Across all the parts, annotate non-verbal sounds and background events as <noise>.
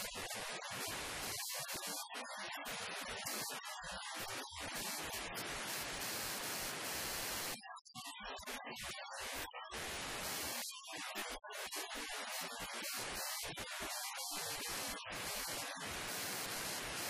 よ <laughs> し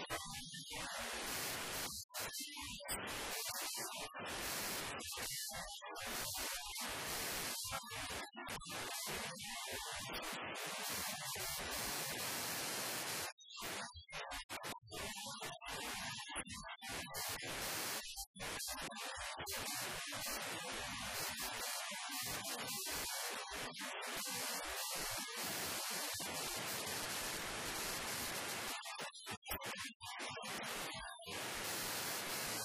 Quid est